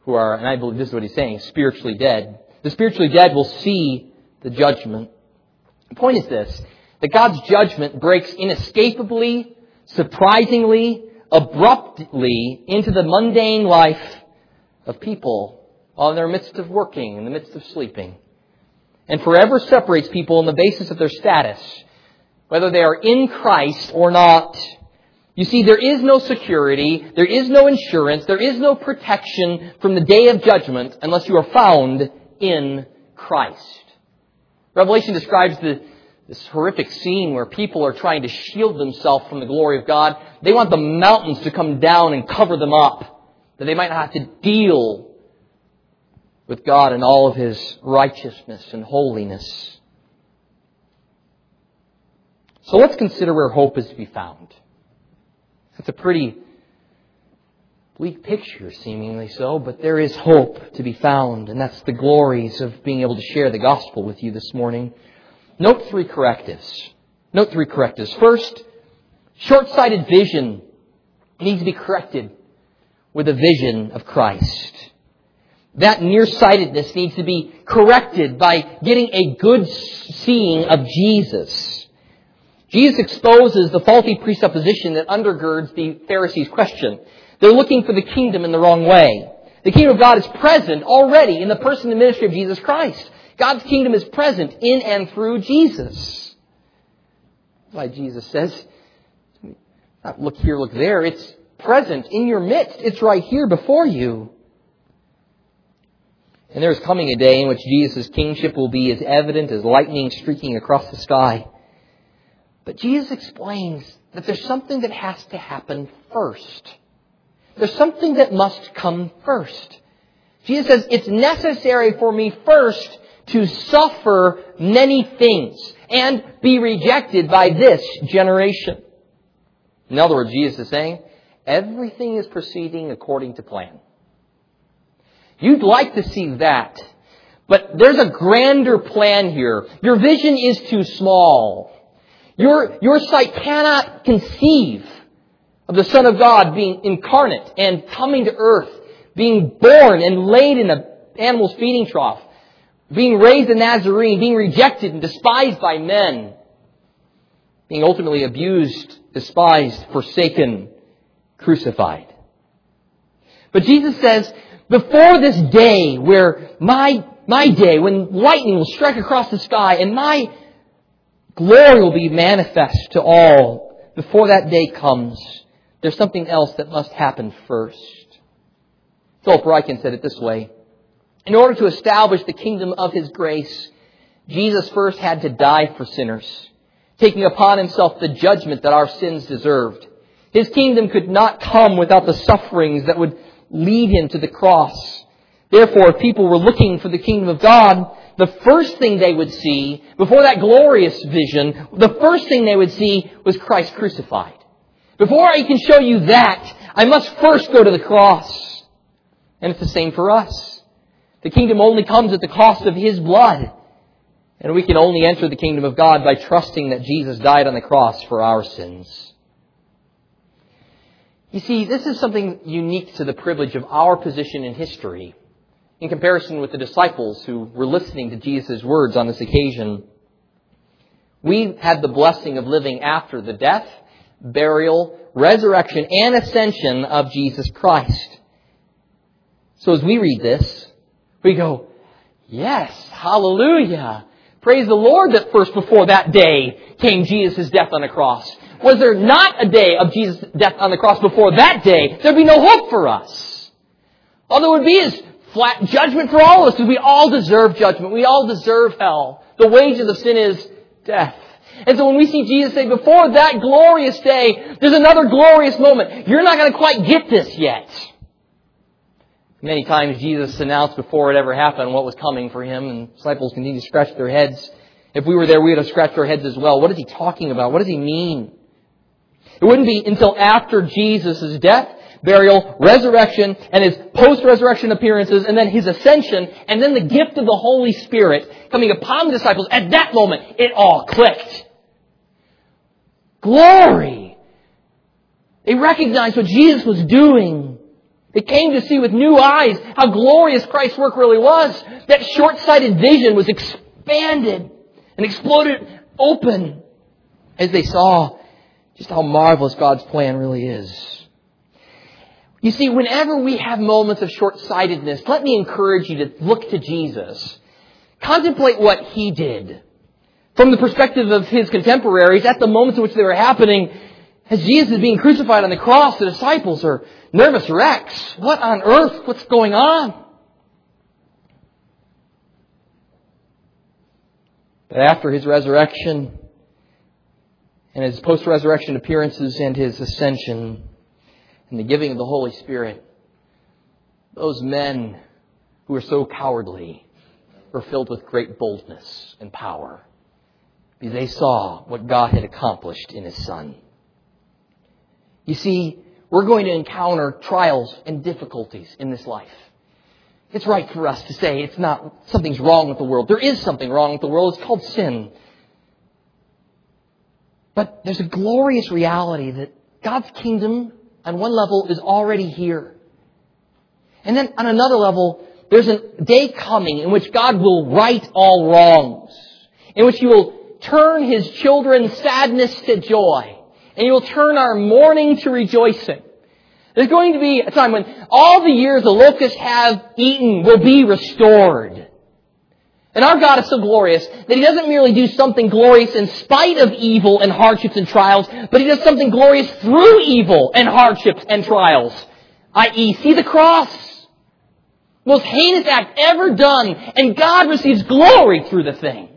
who are, and I believe this is what he's saying, spiritually dead. The spiritually dead will see the judgment. The point is this, that God's judgment breaks inescapably, surprisingly, abruptly into the mundane life of people in their midst of working, in the midst of sleeping, and forever separates people on the basis of their status, whether they are in Christ or not. You see, there is no security, there is no insurance, there is no protection from the day of judgment unless you are found in Christ. Revelation describes the, this horrific scene where people are trying to shield themselves from the glory of God. They want the mountains to come down and cover them up, that they might not have to deal with God in all of His righteousness and holiness. So let's consider where hope is to be found. That's a pretty bleak picture, seemingly so, but there is hope to be found, and that's the glories of being able to share the gospel with you this morning. Note three correctives. Note three correctives. First, short-sighted vision needs to be corrected with a vision of Christ that nearsightedness needs to be corrected by getting a good seeing of Jesus. Jesus exposes the faulty presupposition that undergirds the Pharisees' question. They're looking for the kingdom in the wrong way. The kingdom of God is present already in the person and ministry of Jesus Christ. God's kingdom is present in and through Jesus. That's why Jesus says, not look here, look there. It's present in your midst. It's right here before you. And there is coming a day in which Jesus' kingship will be as evident as lightning streaking across the sky. But Jesus explains that there's something that has to happen first. There's something that must come first. Jesus says, it's necessary for me first to suffer many things and be rejected by this generation. In other words, Jesus is saying, everything is proceeding according to plan. You'd like to see that. But there's a grander plan here. Your vision is too small. Your, your sight cannot conceive of the Son of God being incarnate and coming to earth, being born and laid in an animal's feeding trough, being raised a Nazarene, being rejected and despised by men, being ultimately abused, despised, forsaken, crucified. But Jesus says, before this day where my, my day, when lightning will strike across the sky and my glory will be manifest to all, before that day comes, there's something else that must happen first. Philip Ryken said it this way. In order to establish the kingdom of His grace, Jesus first had to die for sinners, taking upon Himself the judgment that our sins deserved. His kingdom could not come without the sufferings that would lead him to the cross. Therefore, if people were looking for the kingdom of God, the first thing they would see, before that glorious vision, the first thing they would see was Christ crucified. Before I can show you that, I must first go to the cross. And it's the same for us. The kingdom only comes at the cost of His blood. And we can only enter the kingdom of God by trusting that Jesus died on the cross for our sins. You see, this is something unique to the privilege of our position in history in comparison with the disciples who were listening to Jesus' words on this occasion. We had the blessing of living after the death, burial, resurrection, and ascension of Jesus Christ. So as we read this, we go, yes, hallelujah. Praise the Lord that first before that day came Jesus' death on the cross. Was there not a day of Jesus' death on the cross before that day, there'd be no hope for us. All there would be is flat judgment for all of us, because we all deserve judgment. We all deserve hell. The wages of sin is death. And so when we see Jesus say, before that glorious day, there's another glorious moment. You're not going to quite get this yet. Many times Jesus announced before it ever happened what was coming for him, and disciples continue to scratch their heads. If we were there, we would have scratched our heads as well. What is he talking about? What does he mean? It wouldn't be until after Jesus' death, burial, resurrection, and his post-resurrection appearances, and then his ascension, and then the gift of the Holy Spirit coming upon the disciples. At that moment, it all clicked. Glory! They recognized what Jesus was doing. They came to see with new eyes how glorious Christ's work really was. That short-sighted vision was expanded and exploded open as they saw just how marvelous God's plan really is. You see, whenever we have moments of short-sightedness, let me encourage you to look to Jesus. Contemplate what He did. From the perspective of His contemporaries, at the moments in which they were happening, as Jesus is being crucified on the cross, the disciples are nervous wrecks. What on earth? What's going on? But after His resurrection, and his post resurrection appearances and his ascension and the giving of the Holy Spirit, those men who were so cowardly were filled with great boldness and power because they saw what God had accomplished in his Son. You see, we're going to encounter trials and difficulties in this life. It's right for us to say it's not, something's wrong with the world. There is something wrong with the world. It's called sin. But there's a glorious reality that God's kingdom, on one level, is already here. And then on another level, there's a day coming in which God will right all wrongs, in which He will turn His children's sadness to joy, and He will turn our mourning to rejoicing. There's going to be a time when all the years the locusts have eaten will be restored. And our God is so glorious that He doesn't merely do something glorious in spite of evil and hardships and trials, but He does something glorious through evil and hardships and trials. I.e., see the cross. Most heinous act ever done, and God receives glory through the thing.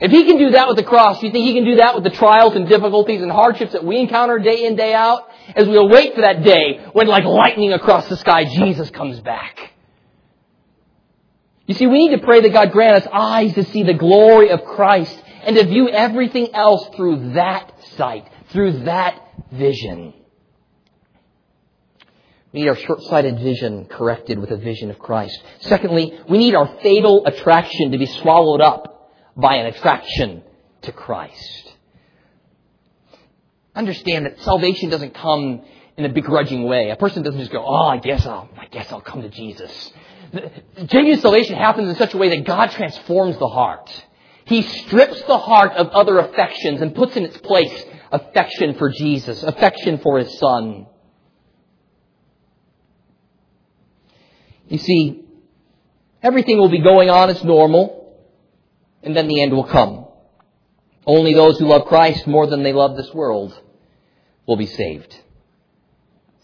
If He can do that with the cross, do you think He can do that with the trials and difficulties and hardships that we encounter day in, day out? As we await for that day when like lightning across the sky, Jesus comes back. You see, we need to pray that God grant us eyes to see the glory of Christ and to view everything else through that sight, through that vision. We need our short-sighted vision corrected with a vision of Christ. Secondly, we need our fatal attraction to be swallowed up by an attraction to Christ. Understand that salvation doesn't come in a begrudging way. A person doesn't just go, "Oh, I guess I'll, I guess I'll come to Jesus." Genuine salvation happens in such a way that God transforms the heart. He strips the heart of other affections and puts in its place affection for Jesus, affection for His Son. You see, everything will be going on as normal, and then the end will come. Only those who love Christ more than they love this world will be saved.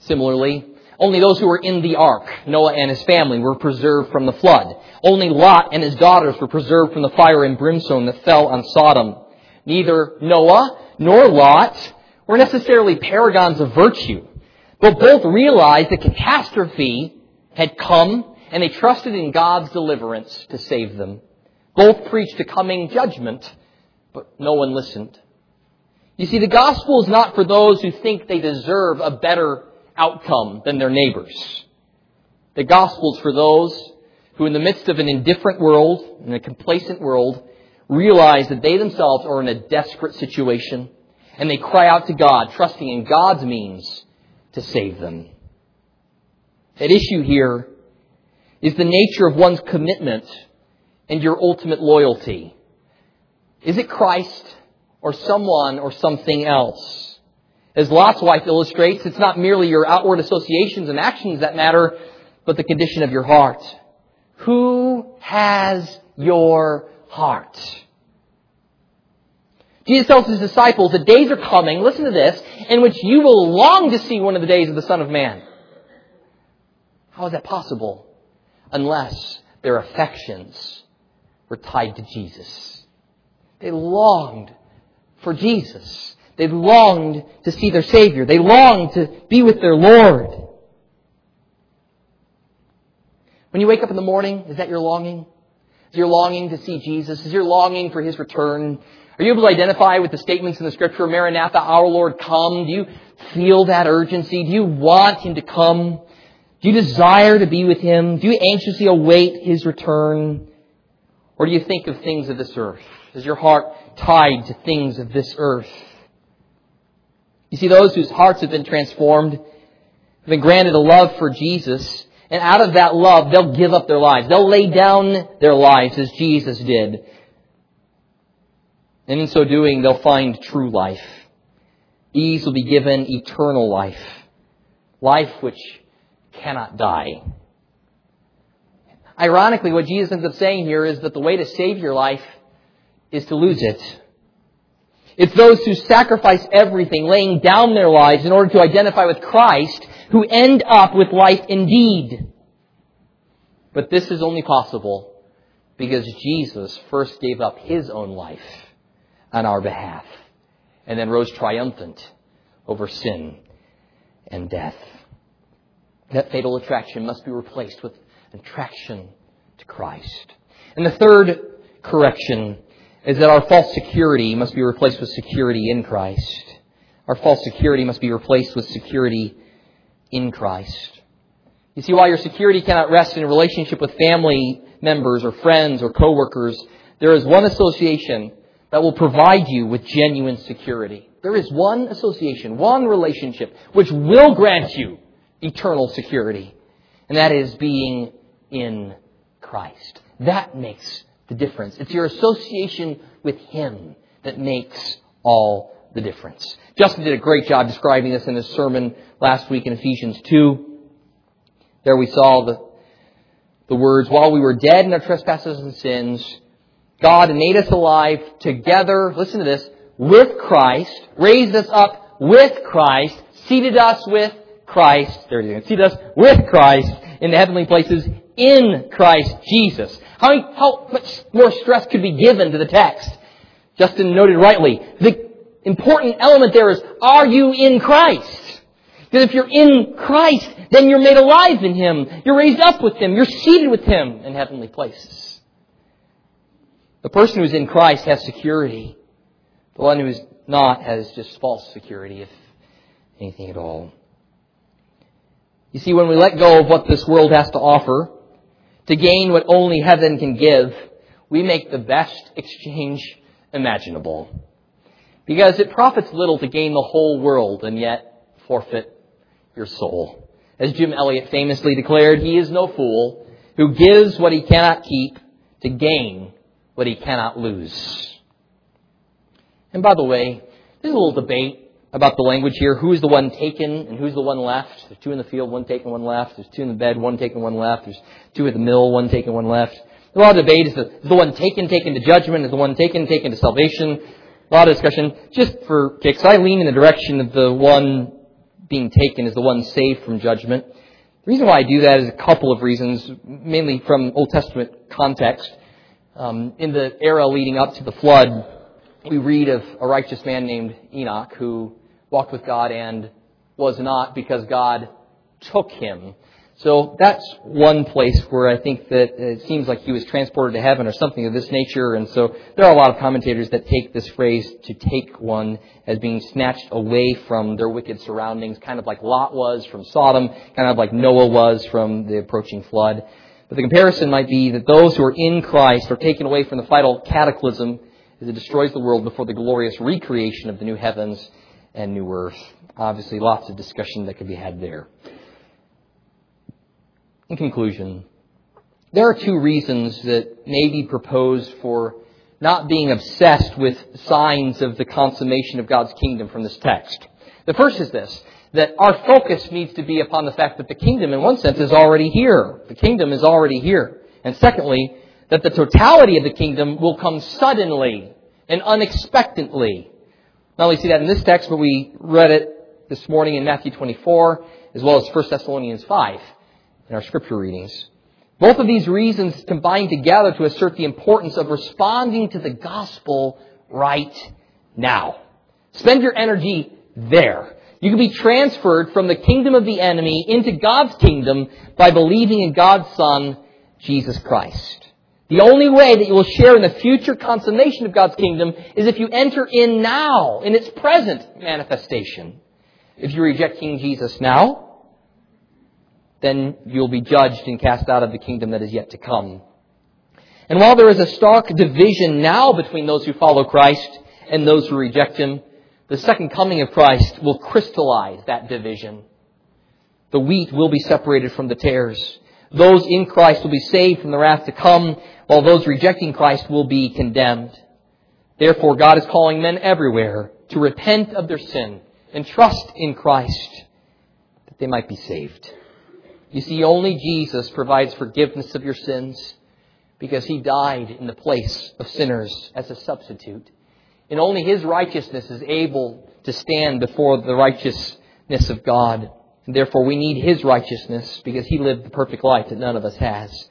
Similarly, only those who were in the ark, Noah and his family, were preserved from the flood. Only Lot and his daughters were preserved from the fire and brimstone that fell on Sodom. Neither Noah nor Lot were necessarily paragons of virtue, but both realized the catastrophe had come and they trusted in God's deliverance to save them. Both preached a coming judgment, but no one listened. You see, the gospel is not for those who think they deserve a better outcome than their neighbors. The gospel is for those who, in the midst of an indifferent world, in a complacent world, realize that they themselves are in a desperate situation and they cry out to God, trusting in God's means to save them. At issue here is the nature of one's commitment and your ultimate loyalty. Is it Christ or someone or something else? As Lot's wife illustrates, it's not merely your outward associations and actions that matter, but the condition of your heart. Who has your heart? Jesus tells his disciples the days are coming, listen to this, in which you will long to see one of the days of the Son of Man. How is that possible? Unless their affections were tied to Jesus. They longed for Jesus. They longed to see their Savior. They longed to be with their Lord. When you wake up in the morning, is that your longing? Is your longing to see Jesus? Is your longing for His return? Are you able to identify with the statements in the scripture, Maranatha, our Lord, come? Do you feel that urgency? Do you want Him to come? Do you desire to be with Him? Do you anxiously await His return? Or do you think of things of this earth? Is your heart tied to things of this earth? You see, those whose hearts have been transformed have been granted a love for Jesus, and out of that love, they'll give up their lives. They'll lay down their lives as Jesus did. And in so doing, they'll find true life. These will be given eternal life. Life which cannot die. Ironically, what Jesus ends up saying here is that the way to save your life is to lose it. It's those who sacrifice everything, laying down their lives in order to identify with Christ, who end up with life indeed. But this is only possible because Jesus first gave up his own life on our behalf and then rose triumphant over sin and death. That fatal attraction must be replaced with attraction to Christ. And the third correction is that our false security must be replaced with security in Christ. Our false security must be replaced with security in Christ. You see, while your security cannot rest in a relationship with family members or friends or coworkers, there is one association that will provide you with genuine security. There is one association, one relationship, which will grant you eternal security. And that is being in Christ. That makes the difference. It's your association with Him that makes all the difference. Justin did a great job describing this in his sermon last week in Ephesians 2. There we saw the, the words, while we were dead in our trespasses and sins, God made us alive together, listen to this, with Christ, raised us up with Christ, seated us with Christ, there it is, seated us with Christ in the heavenly places in Christ Jesus. How, how much more stress could be given to the text? Justin noted rightly. The important element there is, are you in Christ? Because if you're in Christ, then you're made alive in Him. You're raised up with Him. You're seated with Him in heavenly places. The person who's in Christ has security. The one who is not has just false security, if anything at all. You see, when we let go of what this world has to offer to gain what only heaven can give, we make the best exchange imaginable. Because it profits little to gain the whole world and yet forfeit your soul. As Jim Elliot famously declared, he is no fool who gives what he cannot keep to gain what he cannot lose. And by the way, there's a little debate about the language here. Who's the one taken and who's the one left? There's two in the field, one taken, one left. There's two in the bed, one taken, one left. There's two at the mill, one taken, one left. A lot of debate. Is the, is the one taken taken to judgment? Is the one taken taken to salvation? A lot of discussion. Just for kicks, I lean in the direction of the one being taken is the one saved from judgment. The reason why I do that is a couple of reasons, mainly from Old Testament context. Um, in the era leading up to the flood, we read of a righteous man named Enoch who walked with God and was not because God took him. So that's one place where I think that it seems like he was transported to heaven or something of this nature. And so there are a lot of commentators that take this phrase to take one as being snatched away from their wicked surroundings, kind of like Lot was from Sodom, kind of like Noah was from the approaching flood. But the comparison might be that those who are in Christ are taken away from the final cataclysm as it destroys the world before the glorious recreation of the new heavens and new earth. Obviously, lots of discussion that could be had there. In conclusion, there are two reasons that may be proposed for not being obsessed with signs of the consummation of God's kingdom from this text. The first is this, that our focus needs to be upon the fact that the kingdom, in one sense, is already here. The kingdom is already here. And secondly, that the totality of the kingdom will come suddenly and unexpectedly. Not only see that in this text, but we read it this morning in Matthew 24, as well as 1 Thessalonians 5 in our scripture readings. Both of these reasons combine together to assert the importance of responding to the gospel right now. Spend your energy there. You can be transferred from the kingdom of the enemy into God's kingdom by believing in God's Son, Jesus Christ. The only way that you will share in the future consummation of God's kingdom is if you enter in now, in its present manifestation. If you reject King Jesus now, then you'll be judged and cast out of the kingdom that is yet to come. And while there is a stark division now between those who follow Christ and those who reject Him, the second coming of Christ will crystallize that division. The wheat will be separated from the tares. Those in Christ will be saved from the wrath to come, while those rejecting Christ will be condemned. Therefore, God is calling men everywhere to repent of their sin and trust in Christ that they might be saved. You see, only Jesus provides forgiveness of your sins because he died in the place of sinners as a substitute. And only his righteousness is able to stand before the righteousness of God. And therefore we need his righteousness because he lived the perfect life that none of us has.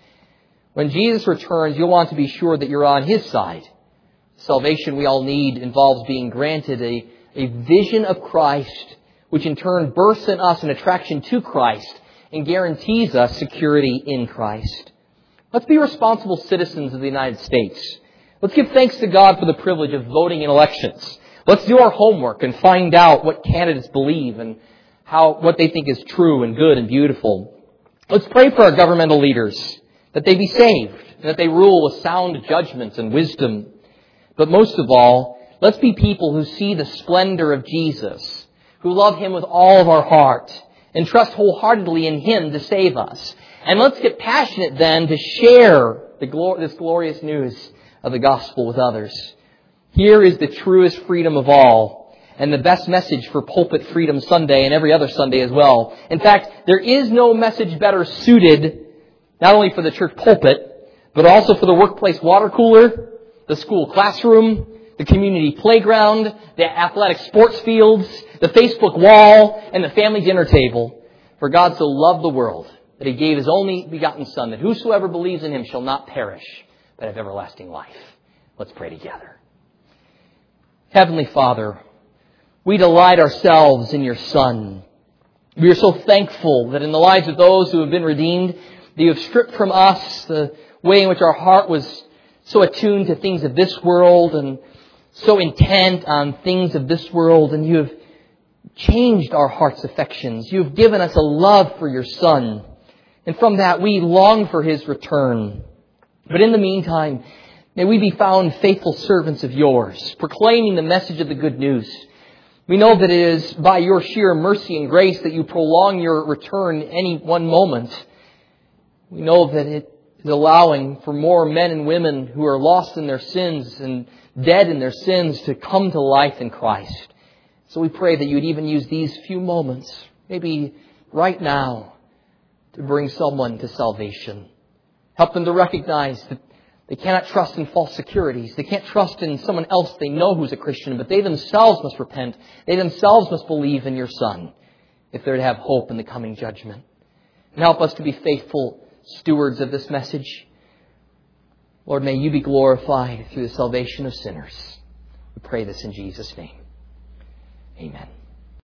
When Jesus returns, you'll want to be sure that you're on his side. Salvation we all need involves being granted a, a vision of Christ, which in turn births in us an attraction to Christ and guarantees us security in Christ. Let's be responsible citizens of the United States. Let's give thanks to God for the privilege of voting in elections. Let's do our homework and find out what candidates believe and how, what they think is true and good and beautiful. Let's pray for our governmental leaders that they be saved, and that they rule with sound judgments and wisdom. But most of all, let's be people who see the splendor of Jesus, who love Him with all of our heart, and trust wholeheartedly in Him to save us. And let's get passionate then to share the, this glorious news of the gospel with others. Here is the truest freedom of all, and the best message for Pulpit Freedom Sunday and every other Sunday as well. In fact, there is no message better suited not only for the church pulpit, but also for the workplace water cooler, the school classroom, the community playground, the athletic sports fields, the Facebook wall, and the family dinner table. For God so loved the world that he gave his only begotten Son, that whosoever believes in him shall not perish, but have everlasting life. Let's pray together. Heavenly Father, we delight ourselves in your Son. We are so thankful that in the lives of those who have been redeemed, that you have stripped from us the way in which our heart was so attuned to things of this world and so intent on things of this world, and you have changed our heart's affections. You have given us a love for your Son. And from that, we long for his return. But in the meantime, may we be found faithful servants of yours, proclaiming the message of the good news. We know that it is by your sheer mercy and grace that you prolong your return any one moment. We know that it is allowing for more men and women who are lost in their sins and dead in their sins to come to life in Christ. So we pray that you would even use these few moments, maybe right now, to bring someone to salvation. Help them to recognize that they cannot trust in false securities. They can't trust in someone else they know who's a Christian, but they themselves must repent. They themselves must believe in your Son if they're to have hope in the coming judgment. And help us to be faithful stewards of this message. Lord, may you be glorified through the salvation of sinners. We pray this in Jesus' name. Amen.